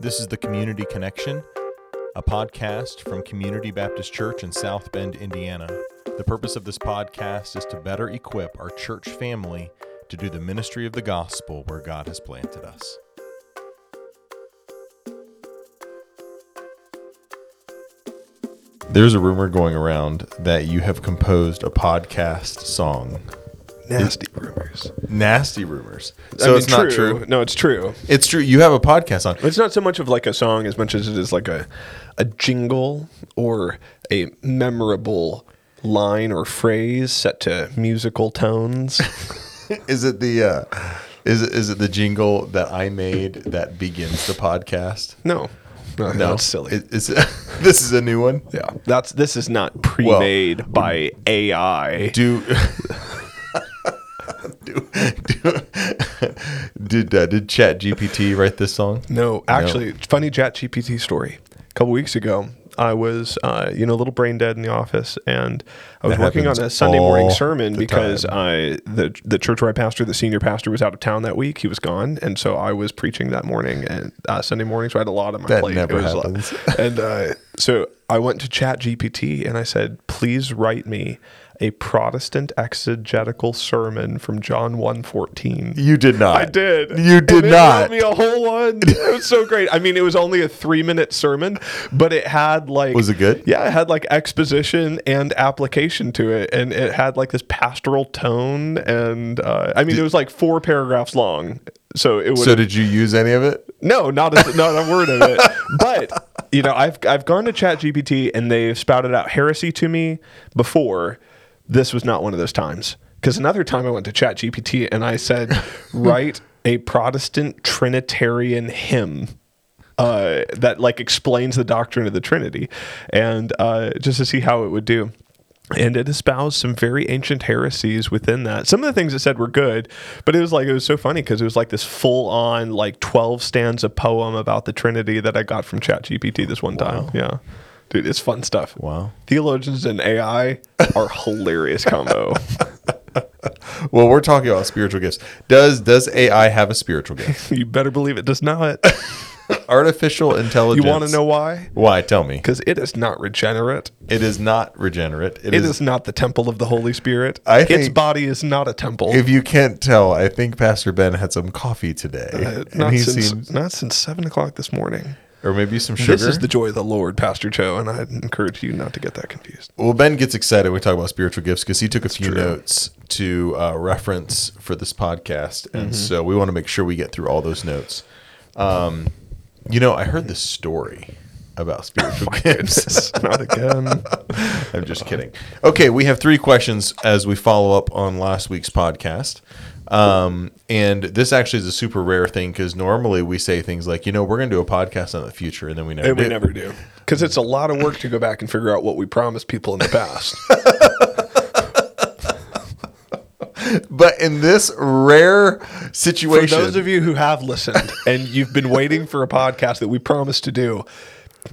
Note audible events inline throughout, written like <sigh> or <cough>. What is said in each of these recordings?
This is the Community Connection, a podcast from Community Baptist Church in South Bend, Indiana. The purpose of this podcast is to better equip our church family to do the ministry of the gospel where God has planted us. There's a rumor going around that you have composed a podcast song. Nasty rumors. Nasty rumors. I So mean, it's not true. No, it's true. It's true. You have a podcast on. It's not so much of like a song as much as it is like a a jingle or a memorable line or phrase set to musical tones. <laughs> Is it the uh, is it is it the jingle that I made that begins the podcast? no. No, No, that's silly. It- <laughs> this is a new one. yeah. That's this is not pre-made by AI. Do, <laughs> did uh, did Chat GPT write this song? No, actually, funny Chat GPT story. A couple weeks ago, I was, uh, you know, a little brain dead in the office, and I was That working on a Sunday morning sermon because time. I the the church where I pastor, the senior pastor, was out of town that week. He was gone, and so I was preaching that morning and uh, Sunday morning. So I had a lot on my That plate. never It was happens. and uh, so I went to Chat GPT and I said, "Please write me." A Protestant exegetical sermon from John 1:14. You did not. I did. You did And not. me a whole one. It was so great. I mean, it was only a three minute sermon, but it had like Was it good? Yeah, it had like exposition and application to it, and it had like this pastoral tone. And uh, I mean, it was like four paragraphs long. So it would So did you use any of it? no, not a, not a word of it. But you know, I've I've gone to ChatGPT and they've spouted out heresy to me before. This was not one of those times. Because another time I went to ChatGPT and I said, <laughs> write a Protestant Trinitarian hymn. Uh, that like explains the doctrine of the Trinity, and uh, just to see how it would do and it espoused some very ancient heresies within that. Some of the things it said were good, but it was like it was so funny because it was like this full on like twelve stanza poem about the Trinity that I got from ChatGPT this one time. Yeah, dude, it's fun stuff. Wow. Theologians and AI are <laughs> hilarious combo. <laughs> Well, we're talking about spiritual gifts. Does does AI have a spiritual gift? <laughs> you better believe it does not. Artificial intelligence. You want to know why? why? Tell me. Because it is not regenerate. It is not regenerate. It is, not the temple of the Holy Spirit. I its body is not a temple. If you can't tell, I think Pastor Ben had some coffee today, Uh, and not since seems, not since seven o'clock this morning. Or maybe some sugar. This is the joy of the Lord, Pastor Joe, and I encourage you not to get that confused. well, Ben gets excited when we talk about spiritual gifts because he took a few true. notes to uh, reference for this podcast, and Mm-hmm. so we want to make sure we get through all those notes. Um, you know, I heard this story about spiritual <laughs> gifts. not again. <laughs> I'm just kidding. Okay, we have three questions as we follow up on last week's podcast. Um, and this actually is a super rare thing because normally we say things like, you know, we're going to do a podcast on the future, and then we never And do. we never do. Because it's a lot of work to go back and figure out what we promised people in the past. <laughs> But in this rare situation, For those of you who have listened and you've been waiting for a podcast that we promised to do,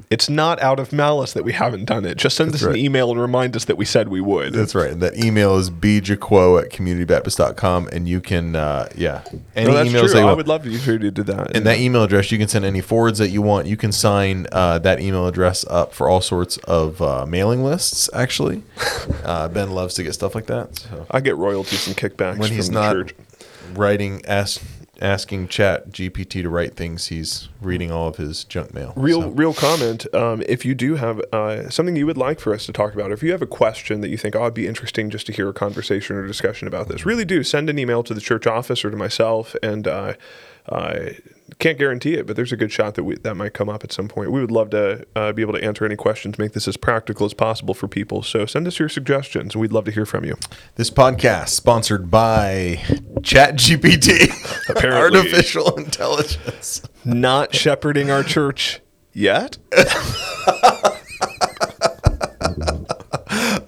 it's not out of malice that we haven't done it. Just send us right. an email and remind us that we said we would. that's right. And that email is bjaquo at communitybaptist.com. And you can, uh, yeah, any No, that's emails true. I would love to you to do that. And that email address, you can send any forwards that you want. You can sign uh, that email address up for all sorts of uh, mailing lists. Actually, <laughs> uh, Ben loves to get stuff like that. So I get royalties and kickbacks when from he's the not church. writing, ask, asking Chat GPT to write things, he's reading all of his junk mail. Real, So- real comment. Um, if you do have uh, something you would like for us to talk about, or if you have a question that you think, oh, it'd be interesting just to hear a conversation or discussion about this, really do send an email to the church office or to myself. And uh, I can't guarantee it, but there's a good shot that we, that might come up at some point. We would love to uh, be able to answer any questions, make this as practical as possible for people. So send us your suggestions. We'd love to hear from you. This podcast sponsored by ChatGPT, <laughs> Apparently. artificial intelligence. Not shepherding our church yet. <laughs>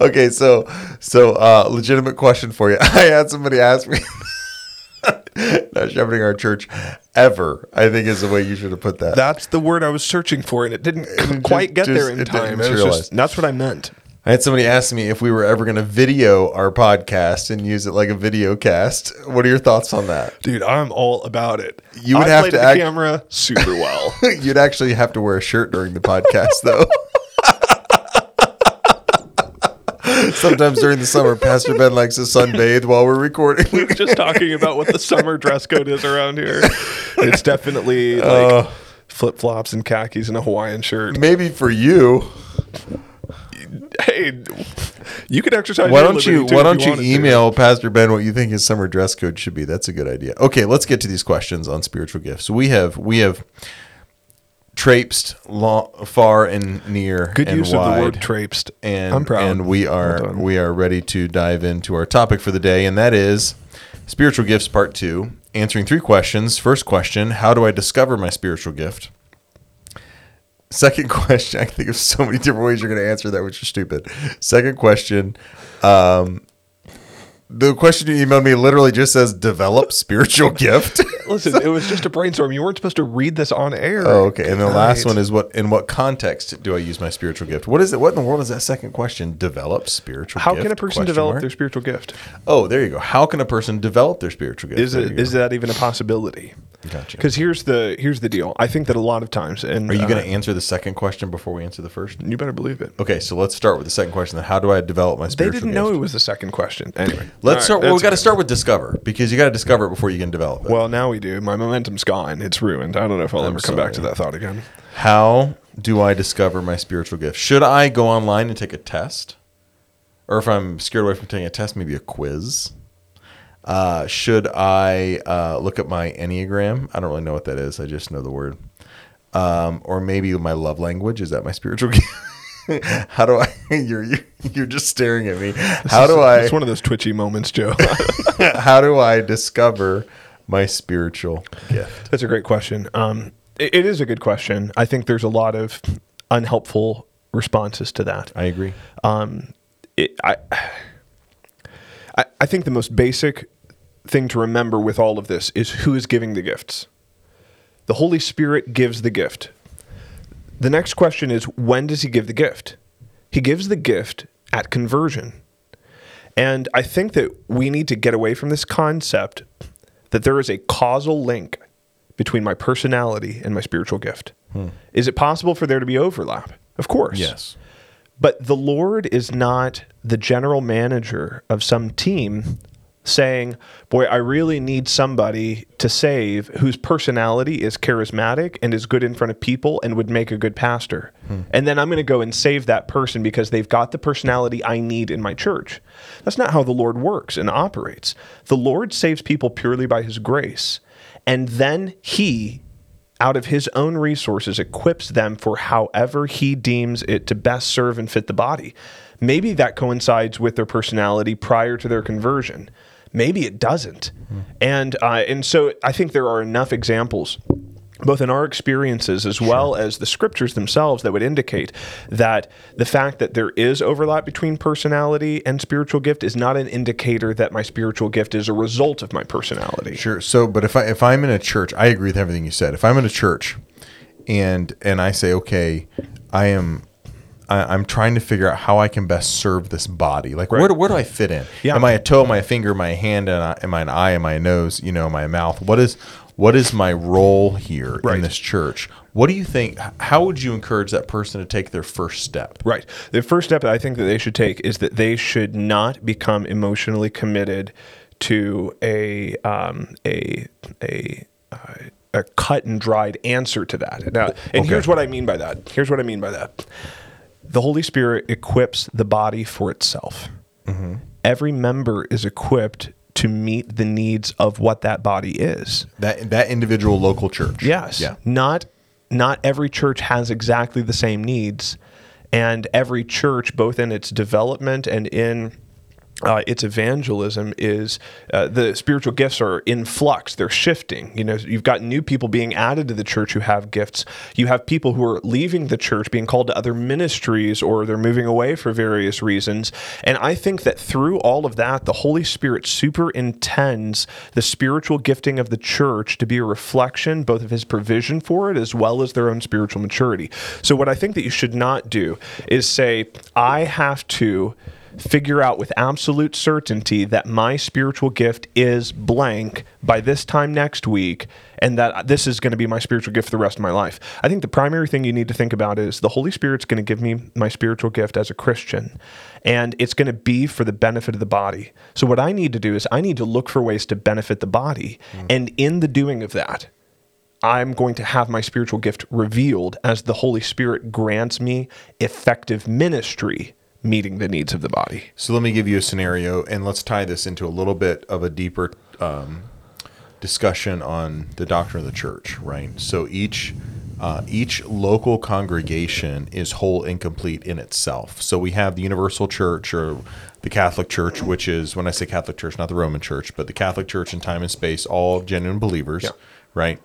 Okay, so so uh, legitimate question for you. <laughs> I had somebody ask me. Not shepherding our church ever. I think is the way you should have put that. That's the word I was searching for, and it didn't quite get just- there in it time. It was just, that's what I meant. I had somebody ask me if we were ever going to video our podcast and use it like a video cast. What are your thoughts on that? Dude, I'm all about it. You would I have to the act- camera super well. <laughs> You'd actually have to wear a shirt during the podcast, though. <laughs> Sometimes during the summer, Pastor Ben likes to sunbathe while we're recording. we were just talking about what the summer dress code is around here. It's definitely like uh, Oh. flip flops and khakis and a Hawaiian shirt. Maybe for you. Hey, you could exercise. Why don't you Why don't you to. email Pastor Ben what you think his summer dress code should be? That's a good idea. Okay, let's get to these questions on spiritual gifts. We have we have traipsed long, far and near. Good and use wide. of the word traipsed. and I'm proud. and we are done. we are ready to dive into our topic for the day and that is spiritual gifts part 2 answering three questions first question how do i discover my spiritual gift second <laughs> question i can think of so many different ways you're going to answer that which is stupid second question um the question you emailed me literally just says develop spiritual gift <laughs> Listen, it was just a brainstorm. You weren't supposed to read this on air. Oh, okay. And the last one is what in what context do I use my spiritual gift? What is it? What in the world is that second question? Develop spiritual How gift? can a person develop mark. their spiritual gift? Oh, there you go. How can a person develop their spiritual gift? Is There it is that even a possibility? Gotcha. Because here's the here's the deal. I think that a lot of times, and Are you uh, going to answer the second question before we answer the first? You better believe it. Okay, so let's start with the second question. Then, how do I develop my spiritual They didn't gift? know it was the second question. Anyway, Let's All start. Well, we got to start with discover because you got to discover it before you can develop it. Well, now we do. My momentum's gone. It's ruined. I don't know if I'll ever come back to that thought again. How do I discover my spiritual gift? Should I go online and take a test? Or if I'm scared away from taking a test, maybe a quiz? Uh, should I uh, look at my Enneagram? I don't really know what that is. I just know the word. Um, or maybe my love language. Is that my spiritual <laughs> gift? <laughs> How do I? <laughs> You're you're- just staring at me. How do I? It's one of those twitchy moments, Joe. <laughs> How do I discover my spiritual gift? That's a great question. Um, it, it is a good question. I think there's a lot of unhelpful responses to that. I agree. Um, it, I, I, I think the most basic thing to remember with all of this is who is giving the gifts. The Holy Spirit gives the gift. The next question is when does he give the gift? He gives the gift at conversion. And I think that we need to get away from this concept that there is a causal link between my personality and my spiritual gift. Hmm. Is it possible for there to be overlap? Of course. Yes. But the Lord is not the general manager of some team saying, Boy, I really need somebody to save whose personality is charismatic and is good in front of people and would make a good pastor. Hmm. And then I'm going to go and save that person because they've got the personality I need in my church. That's not how the Lord works and operates. The Lord saves people purely by his grace. And then he out of his own resources equips them for however he deems it to best serve and fit the body. Maybe that coincides with their personality prior to their conversion. Maybe it doesn't. And uh, and so I think there are enough examples both in our experiences as well as the scriptures themselves that would indicate that the fact that there is overlap between personality and spiritual gift is not an indicator that my spiritual gift is a result of my personality. Sure. So, but if I if I'm in a church, I agree with everything you said. If I'm in a church, and and I say, okay, I am. I, I'm trying to figure out how I can best serve this body. Like, where, do, where do I fit in? Yeah. Am I a toe? Am I a finger? Am I a hand? Am I, am I an eye? Am I a nose? You know, am I a mouth? What is what is my role here in this church? What do you think? How would you encourage that person to take their first step? Right. The first step that I think that they should take is that they should not become emotionally committed to a um, a a uh, a cut and dried answer to that. Now, and Okay. here's what I mean by that. Here's what I mean by that. The Holy Spirit equips the body for itself. Mm-hmm. Every member is equipped to meet the needs of what that body is. That that individual local church. Yes. Yeah. Not not every church has exactly the same needs, and every church, both in its development and in uh, its evangelism is uh, the spiritual gifts are in flux. They're shifting. You know you've got new people being added to the church who have gifts. You have people who are leaving the church being called to other ministries or they're moving away for various reasons. And i think that through all of that the holy spirit superintends the spiritual gifting of the church to be a reflection both of his provision for it as well as their own spiritual maturity. So what i think that you should not do is say i have to figure out with absolute certainty that my spiritual gift is blank by this time next week and that this is going to be my spiritual gift for the rest of my life. I think the primary thing you need to think about is the Holy Spirit's going to give me my spiritual gift as a Christian and it's going to be for the benefit of the body. So what I need to do is I need to look for ways to benefit the body mm. and in the doing of that I'm going to have my spiritual gift revealed as the Holy Spirit grants me effective ministry meeting the needs of the body. So let me give you a scenario, and let's tie this into a little bit of a deeper um, discussion on the doctrine of the church. Right. So each uh, each local congregation is whole and complete in itself. So we have the Universal Church or the Catholic Church, which is when I say Catholic Church, not the Roman Church, but the Catholic Church in time and space, all genuine believers, yeah. right?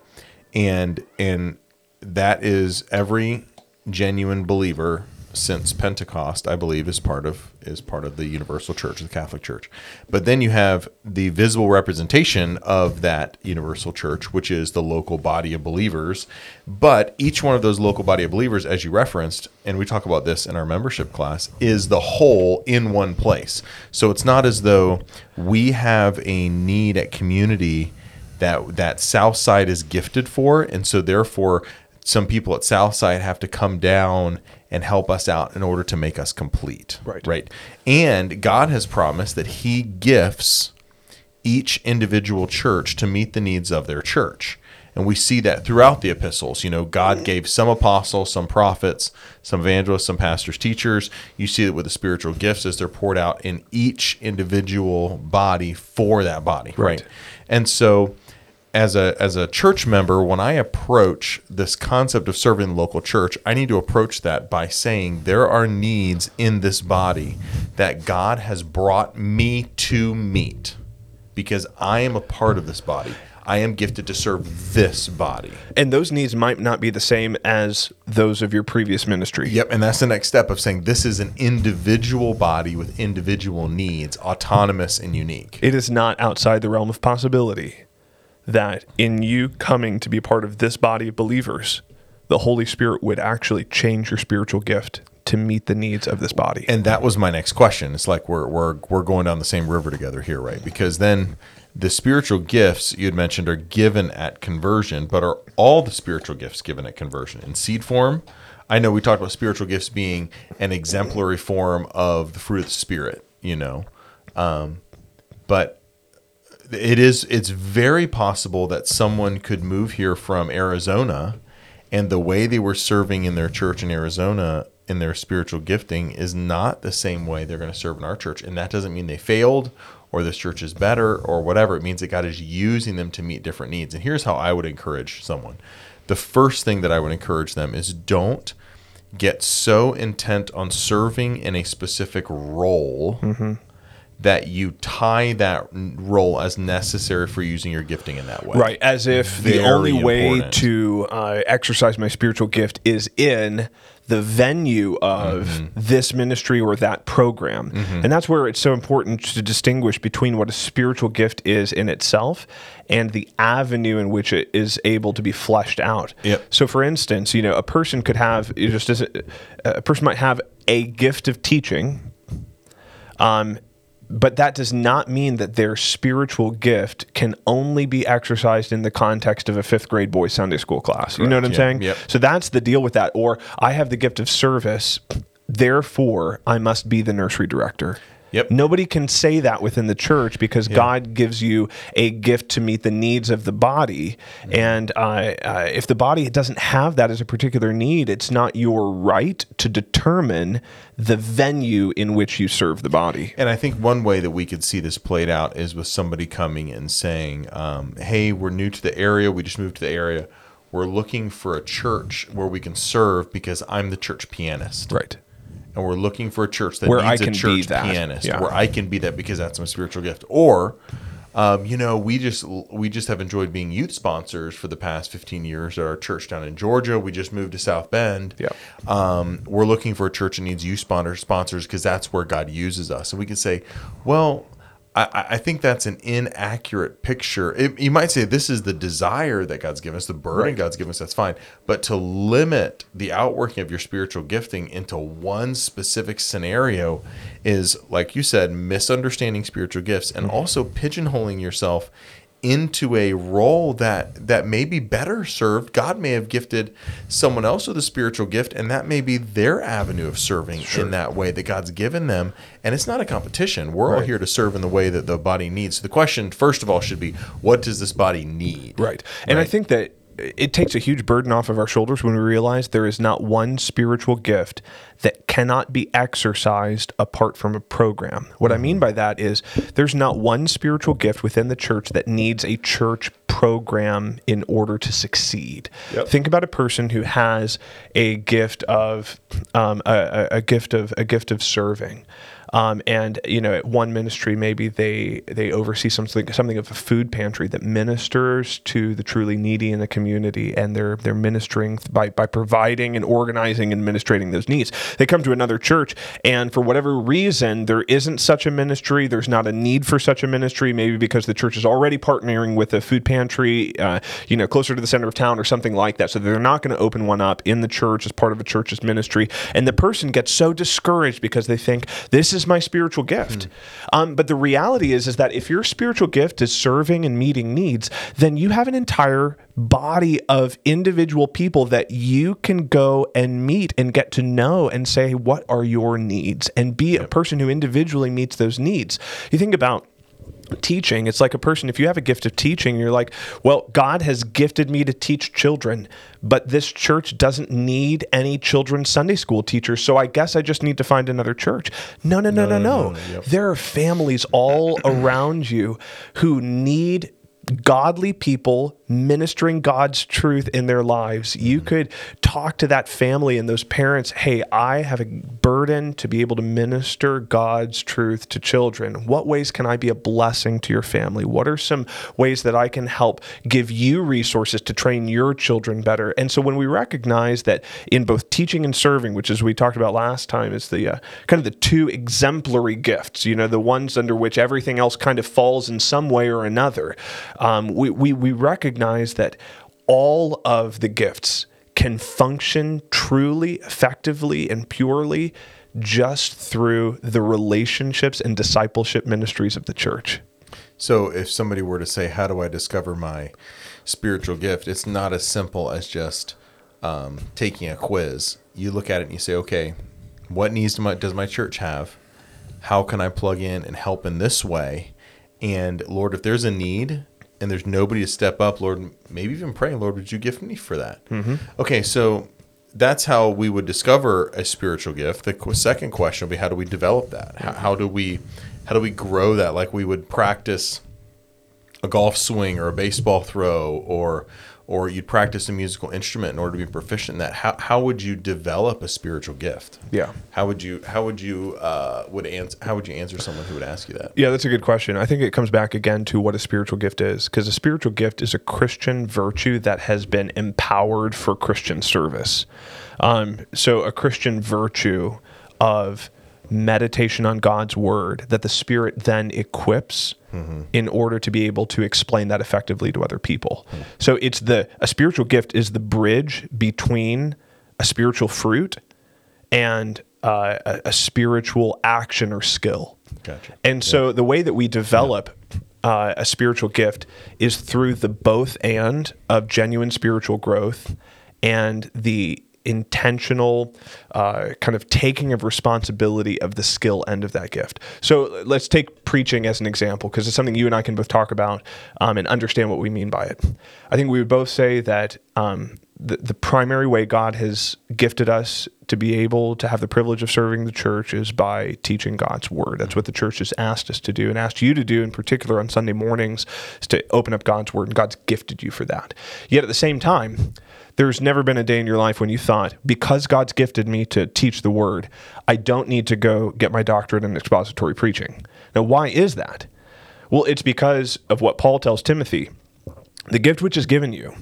And and that is every genuine believer since Pentecost, I believe, is part of is part of the universal church, the Catholic Church. But then you have the visible representation of that universal church, which is the local body of believers. But each one of those local body of believers, as you referenced, and we talk about this in our membership class, is the whole in one place. So it's not as though we have a need at community that that Southside is gifted for, and so therefore some people at Southside have to come down and help us out in order to make us complete. Right. Right. And God has promised that He gifts each individual church to meet the needs of their church. And we see that throughout the epistles. You know, God gave some apostles, some prophets, some evangelists, some pastors, teachers. You see that with the spiritual gifts as they're poured out in each individual body for that body. Right. right? And so as a as a church member, when I approach this concept of serving the local church, I need to approach that by saying there are needs in this body that God has brought me to meet because I am a part of this body. I am gifted to serve this body. And those needs might not be the same as those of your previous ministry. Yep. And that's the next step of saying this is an individual body with individual needs, autonomous and unique. It is not outside the realm of possibility that in you coming to be part of this body of believers, the Holy Spirit would actually change your spiritual gift to meet the needs of this body. And that was my next question. It's like we're we're we're going down the same river together here, right? Because then the spiritual gifts you had mentioned are given at conversion, but are all the spiritual gifts given at conversion in seed form? I know we talked about spiritual gifts being an exemplary form of the fruit of the spirit, you know, um, but it is it's very possible that someone could move here from Arizona and the way they were serving in their church in Arizona in their spiritual gifting is not the same way they're going to serve in our church. And that doesn't mean they failed or this church is better or whatever. It means that God is using them to meet different needs. And here's how I would encourage someone. The first thing that I would encourage them is don't get so intent on serving in a specific role mm-hmm that you tie that role as necessary for using your gifting in that way. Right, as if Very the only way to uh, exercise my spiritual gift is in the venue of mm-hmm. this ministry or that program. Mm-hmm. And that's where it's so important to distinguish between what a spiritual gift is in itself and the avenue in which it is able to be fleshed out. Yep. So for instance, you know, a person could have just a, a person might have a gift of teaching um, but that does not mean that their spiritual gift can only be exercised in the context of a fifth grade boys Sunday school class. You know what I'm yeah. saying? Yep. So that's the deal with that. Or I have the gift of service, therefore I must be the nursery director. Yep. Nobody can say that within the church because yeah. God gives you a gift to meet the needs of the body. Mm-hmm. And uh, uh, if the body doesn't have that as a particular need, it's not your right to determine the venue in which you serve the body. And I think one way that we could see this played out is with somebody coming and saying, um, Hey, we're new to the area. We just moved to the area. We're looking for a church where we can serve because I'm the church pianist. Right and we're looking for a church that Where needs I a can be church that. pianist, Yeah. where I can be that because that's my spiritual gift, or um, you know, we just we just have enjoyed being youth sponsors for the past 15 years at our church down in Georgia. We just moved to South Bend. Yeah. Um, we're looking for a church that needs youth sponsor sponsors because that's where God uses us. And we can say, well, I, I think that's an inaccurate picture. It, you might say this is the desire that God's given us, the burden Right. God's given us. That's fine, but to limit the outworking of your spiritual gifting into one specific scenario is, like you said, misunderstanding spiritual gifts and mm-hmm. also pigeonholing yourself into a role that that may be better served. God may have gifted someone else with a spiritual gift, and that may be their avenue of serving in that way that God's given them. And it's not a competition. We're all here to serve in the way that the body needs. So the question, first of all, should be, what does this body need? Right. And I think that it takes a huge burden off of our shoulders when we realize there is not one spiritual gift that cannot be exercised apart from a program. What I mean by that is there's not one spiritual gift within the church that needs a church program in order to succeed. Yep. Think about a person who has a gift of um, a, a a gift of a gift of serving. Um, and you know, at one ministry, maybe they they oversee something something of a food pantry that ministers to the truly needy in the community, and they're they're ministering by by providing and organizing and administrating those needs. They come to another church, and for whatever reason, there isn't such a ministry. There's not a need for such a ministry. Maybe because the church is already partnering with a food pantry, uh, you know, closer to the center of town or something like that. So they're not going to open one up in the church as part of a church's ministry. And the person gets so discouraged because they think this is my spiritual gift. Um, but the reality is, is that if your spiritual gift is serving and meeting needs, then you have an entire body of individual people that you can go and meet and get to know and say, what are your needs? And be a person who individually meets those needs. You think about teaching it's like a person if you have a gift of teaching you're like well god has gifted me to teach children but this church doesn't need any children sunday school teachers so i guess i just need to find another church. No no no no no, there are families all around you who need godly people ministering God's truth in their lives. You could talk to that family and those parents, hey, I have a burden to be able to minister God's truth to children. What ways can I be a blessing to your family? What are some ways that I can help give you resources to train your children better? And so when we recognize that in both teaching and serving, which as we talked about last time, is the uh, kind of the two exemplary gifts, you know, the ones under which everything else kind of falls in some way or another. Um, we, we, we recognize that all of the gifts can function truly, effectively, and purely just through the relationships and discipleship ministries of the church. So if somebody were to say, "How do I discover my spiritual gift?" It's not as simple as just um, taking a quiz. You look at it and you say, "Okay, what needs does my church have? How can I plug in and help in this way?" And Lord, if there's a need and there's nobody to step up, Lord, maybe even praying, Lord, would you gift me for that? Mm-hmm. Okay, so that's how we would discover a spiritual gift. The second question would be, how do we develop that? How, how do we how do we grow that? Like we would practice a golf swing or a baseball throw or or you'd practice a musical instrument in order to be proficient in that how, how would you develop a spiritual gift Yeah. how would you how would you uh, would answer how would you answer someone who would ask you that Yeah, that's a good question. I think it comes back again to what a spiritual gift is, because a spiritual gift is a Christian virtue that has been empowered for Christian service. Um, so, a Christian virtue of meditation on God's word that the Spirit then equips in order to be able to explain that effectively to other people. So, it's the a spiritual gift is the bridge between a spiritual fruit and uh, a, a spiritual action or skill. Gotcha. And so the way that we develop uh, a spiritual gift is through the both and of genuine spiritual growth and the intentional uh, kind of taking of responsibility of the skill end of that gift. So let's take preaching as an example because it's something you and I can both talk about um, and understand what we mean by it. I think we would both say that um, the, the primary way God has gifted us to be able to have the privilege of serving the church is by teaching God's word. That's what the church has asked us to do and asked you to do in particular on Sunday mornings is to open up God's word and God's gifted you for that. Yet at the same time, there's never been a day in your life when you thought, because God's gifted me to teach the word, I don't need to go get my doctorate in expository preaching. Now, why is that? Well, it's because of what Paul tells Timothy the gift which is given you,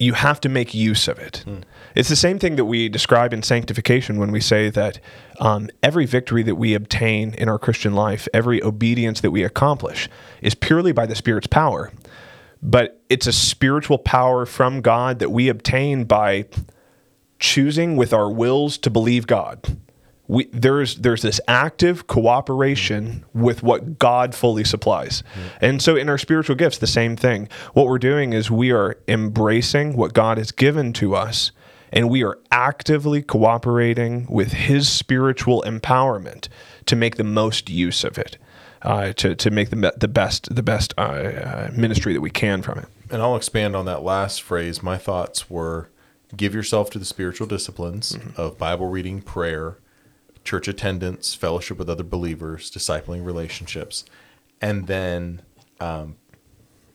you, have to make use of it. Mm. It's the same thing that we describe in sanctification when we say that um, every victory that we obtain in our Christian life, every obedience that we accomplish, is purely by the Spirit's power but it's a spiritual power from God that we obtain by choosing with our wills to believe God. We, there's there's this active cooperation with what God fully supplies. Mm-hmm. And so in our spiritual gifts the same thing. What we're doing is we are embracing what God has given to us and we are actively cooperating with his spiritual empowerment to make the most use of it uh, to to make the the best the best uh, uh, ministry that we can from it. And I'll expand on that last phrase. My thoughts were: give yourself to the spiritual disciplines mm-hmm. of Bible reading, prayer, church attendance, fellowship with other believers, discipling relationships, and then um,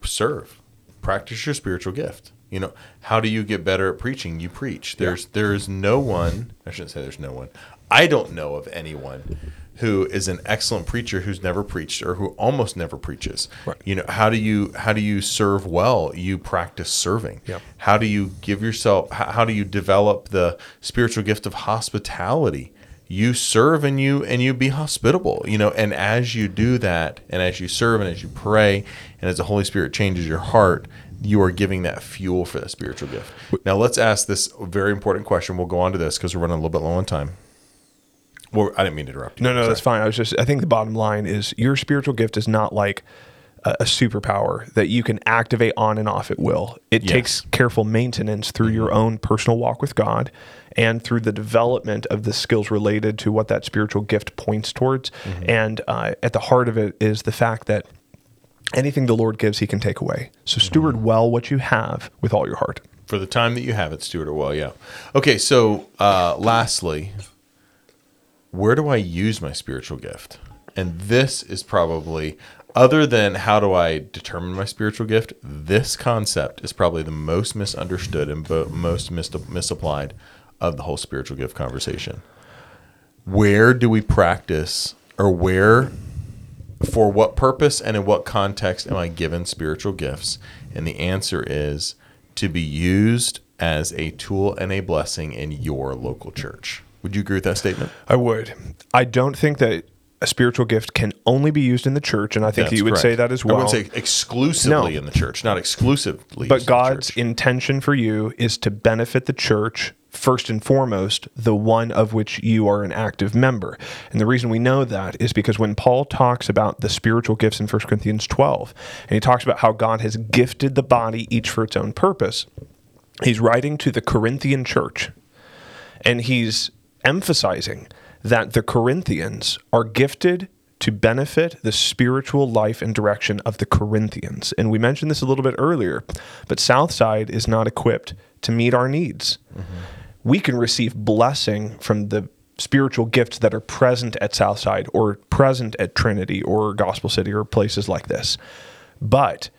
serve. Practice your spiritual gift. You know, how do you get better at preaching? You preach. There's yeah. there is no one. I shouldn't say there's no one. I don't know of anyone who is an excellent preacher who's never preached or who almost never preaches. Right. You know, how do you how do you serve well? You practice serving. Yep. How do you give yourself how, how do you develop the spiritual gift of hospitality? You serve and you and you be hospitable, you know, and as you do that and as you serve and as you pray and as the Holy Spirit changes your heart, you are giving that fuel for that spiritual gift. Now let's ask this very important question. We'll go on to this because we're running a little bit low on time. Well, I didn't mean to interrupt. You. No, no, Sorry. that's fine. I was just. I think the bottom line is your spiritual gift is not like a, superpower that you can activate on and off at will. It yes. takes careful maintenance through mm-hmm. your own personal walk with God and through the development of the skills related to what that spiritual gift points towards. Mm-hmm. And uh, at the heart of it is the fact that anything the Lord gives, He can take away. So steward mm-hmm. well what you have with all your heart. For the time that you have it, steward it well. Yeah. Okay. So, uh, lastly, where do I use my spiritual gift? And this is probably, other than how do I determine my spiritual gift, this concept is probably the most misunderstood and bo- most mis- misapplied of the whole spiritual gift conversation. Where do we practice, or where, for what purpose and in what context am I given spiritual gifts? And the answer is to be used as a tool and a blessing in your local church. Would you agree with that statement? I would. I don't think that a spiritual gift can only be used in the church, and I think That's you would correct. say that as well. I would say exclusively no. in the church, not exclusively. But God's intention for you is to benefit the church first and foremost, the one of which you are an active member. And the reason we know that is because when Paul talks about the spiritual gifts in 1 Corinthians 12, and he talks about how God has gifted the body each for its own purpose, he's writing to the Corinthian church. And he's emphasizing that the Corinthians are gifted to benefit the spiritual life and direction of the Corinthians. And we mentioned this a little bit earlier, but Southside is not equipped to meet our needs. Mm-hmm. We can receive blessing from the spiritual gifts that are present at Southside or present at Trinity or Gospel City or places like this. But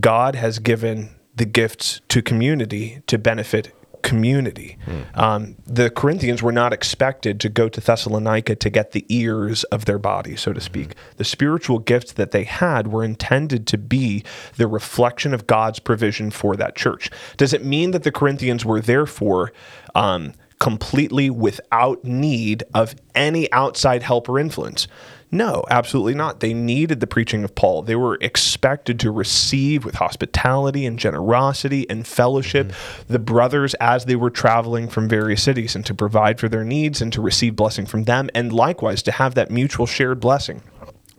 God has given the gifts to community to benefit community. Mm. Um, the Corinthians were not expected to go to Thessalonica to get the ears of their body, so to speak. Mm. The spiritual gifts that they had were intended to be the reflection of God's provision for that church. Does it mean that the Corinthians were therefore um, completely without need of any outside help or influence? No, absolutely not. They needed the preaching of Paul. They were expected to receive with hospitality and generosity and fellowship mm-hmm. the brothers as they were traveling from various cities and to provide for their needs and to receive blessing from them and likewise to have that mutual shared blessing.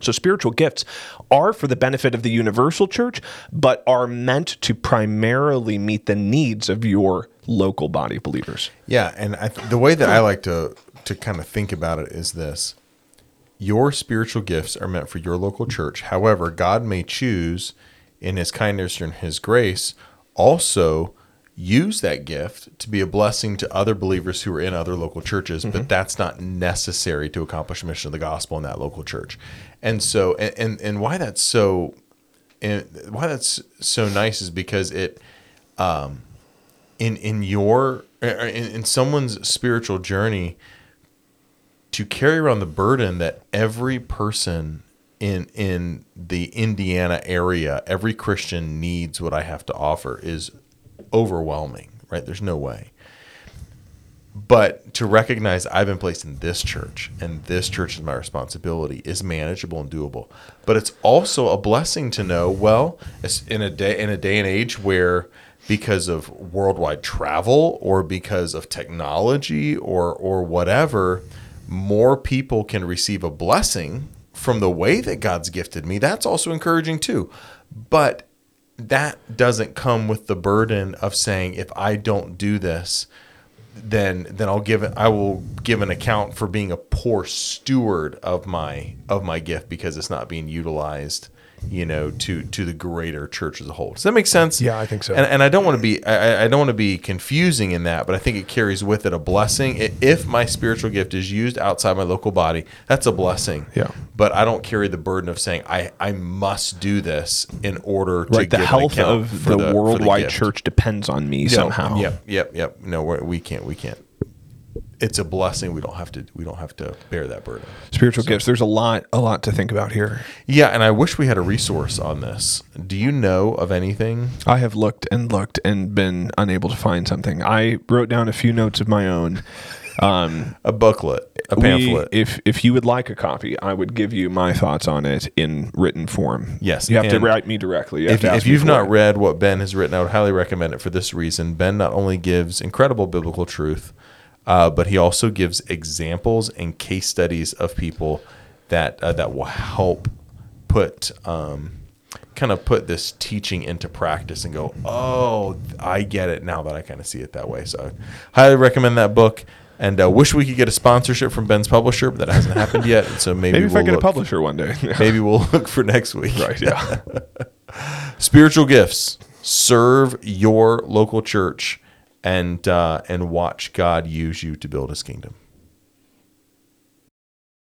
So, spiritual gifts are for the benefit of the universal church, but are meant to primarily meet the needs of your local body of believers. Yeah, and th- the way that I like to to kind of think about it is this: Your spiritual gifts are meant for your local church. However, God may choose, in His kindness and His grace, also use that gift to be a blessing to other believers who are in other local churches, but that's not necessary to accomplish the mission of the gospel in that local church. And so, and and, and why that's so, and why that's so nice is because it, um, in in your in, in someone's spiritual journey, to carry around the burden that every person in in the Indiana area, every Christian needs what I have to offer is overwhelming, right? There's no way. But to recognize I've been placed in this church and this church is my responsibility is manageable and doable. But it's also a blessing to know, well, in a day in a day and age where because of worldwide travel or because of technology or or whatever, more people can receive a blessing from the way that God's gifted me. That's also encouraging too. But that doesn't come with the burden of saying if I don't do this, then then I'll give I will give an account for being a poor steward of my of my gift because it's not being utilized you know to to the greater church as a whole does that make sense Yeah, I think so. and, and I don't want to be I, I don't want to be confusing in that but I think it carries with it a blessing if my spiritual gift is used outside my local body that's a blessing Yeah. but I don't carry the burden of saying I I must do this in order to Right, the health of the, for worldwide gift. church depends on me somehow. Yep, yep, yep. No, we can't. We can't. It's a blessing. We don't have to. We don't have to bear that burden. Spiritual gifts. There's a lot, a lot to think about here. Yeah, and I wish we had a resource on this. Do you know of anything? I have looked and looked and been unable to find something. I wrote down a few notes of my own. Um, <laughs> A booklet, a we- pamphlet. if if you would like a copy, I would give you my thoughts on it in written form. Yes, you have to write me directly. You if, if you've not it. read what Ben has written, I would highly recommend it for this reason. Ben not only gives incredible biblical truth, uh, but he also gives examples and case studies of people that uh, that will help put um, kind of put this teaching into practice and go, oh, I get it now that I kind of see it that way. So, I highly recommend that book. And uh, wish we could get a sponsorship from Ben's publisher, but that hasn't happened yet. So <laughs> maybe, maybe if we'll I get look, a publisher one day. <laughs> maybe we'll look for next week. right. Yeah. <laughs> spiritual gifts serve your local church and uh, and watch god use you to build his kingdom